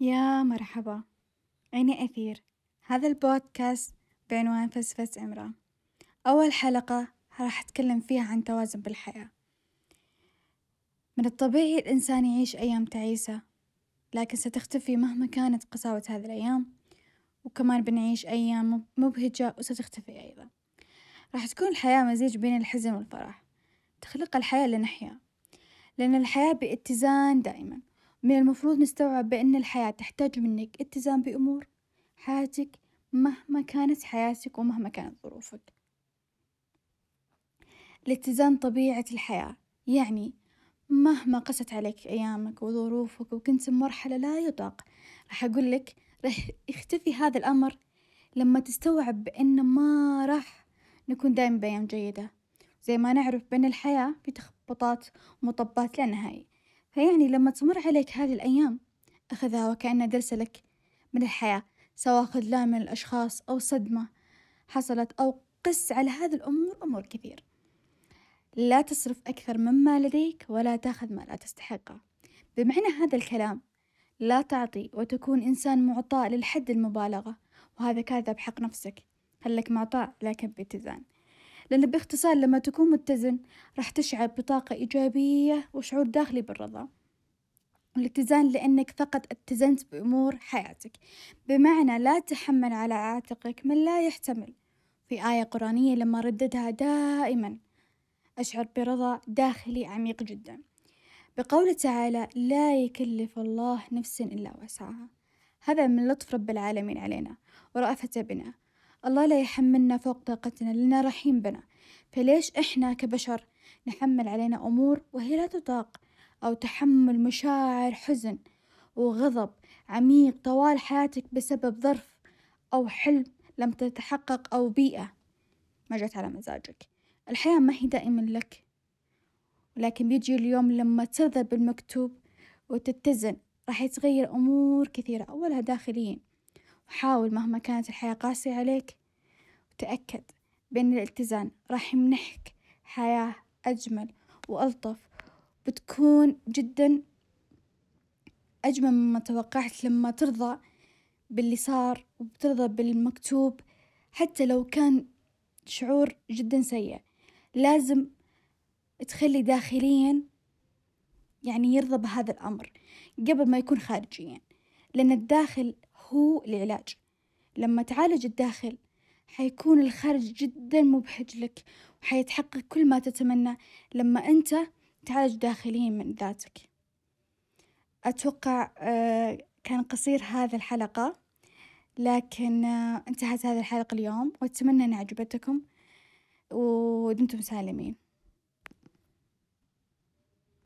يا مرحبا. أنا أثير. هذا البودكاست بعنوان فسفس إمرأة أول حلقة راح أتكلم فيها عن توازن بالحياة. من الطبيعي الإنسان يعيش أيام تعيسة لكن ستختفي مهما كانت قساوة هذه الأيام وكمان بنعيش أيام مبهجة وستختفي أيضا. راح تكون الحياة مزيج بين الحزن والفرح. تخلق الحياة اللي نحياها لأن الحياة باتزان دائما. من المفروض نستوعب بأن الحياة تحتاج منك اتزان بأمور حياتك مهما كانت حياتك ومهما كانت ظروفك، الاتزان طبيعة الحياة يعني مهما قست عليك أيامك وظروفك وكنت بمرحلة لا يطاق راح أقولك راح يختفي هذا الأمر لما تستوعب بأن ما راح نكون دايما بأيام جيدة، زي ما نعرف بأن الحياة في تخبطات ومطبات لا نهائي. فيعني لما تمر عليك هذه الأيام أخذها وكأنها درس لك من الحياة سواء خذلان من الأشخاص أو صدمة حصلت أو قس على هذه الأمور أمور كثير، لا تصرف أكثر مما لديك ولا تأخذ ما لا تستحقه، بمعنى هذا الكلام لا تعطي وتكون إنسان معطاء للحد المبالغة وهذا كذا بحق نفسك، خلك معطاء؟ لكن باتزان، لأن باختصار لما تكون متزن راح تشعر بطاقة إيجابية وشعور داخلي بالرضا، والاتزان لأنك فقط اتزنت بأمور حياتك، بمعنى لا تحمل على عاتقك من لا يحتمل، في آية قرآنية لما رددها دائما أشعر برضا داخلي عميق جدا، بقوله تعالى لا يكلف الله نفسا إلا وسعها، هذا من لطف رب العالمين علينا. ورأفته بنا، الله لا يحملنا فوق طاقتنا لأنه رحيم بنا، فليش إحنا كبشر نحمل علينا أمور وهي لا تطاق، أو تحمل مشاعر حزن وغضب عميق طوال حياتك بسبب ظرف أو حلم لم تتحقق أو بيئة ما جت على مزاجك، الحياة ما هي دائما لك، ولكن بيجي اليوم لما ترضى بالمكتوب وتتزن. راح يتغير أمور كثيرة أولها داخليا، وحاول مهما كانت الحياة قاسية عليك. وتأكد بأن الاتزان راح يمنحك حياة أجمل وألطف بتكون جدا أجمل مما توقعت لما ترضى باللي صار وبترضى بالمكتوب. حتى لو كان شعور جدا سيء، لازم تخلي داخليا يعني يرضى بهذا الأمر قبل ما يكون خارجيا، لأن الداخل هو العلاج، لما تعالج الداخل حيكون الخارج جدا مبهج لك وحيتحقق كل ما تتمناه لما أنت تعالج داخليا من ذاتك، أتوقع كان قصير هذا الحلقة، لكن انتهت هذه الحلقة اليوم وأتمنى إنها عجبتكم ودمتم سالمين.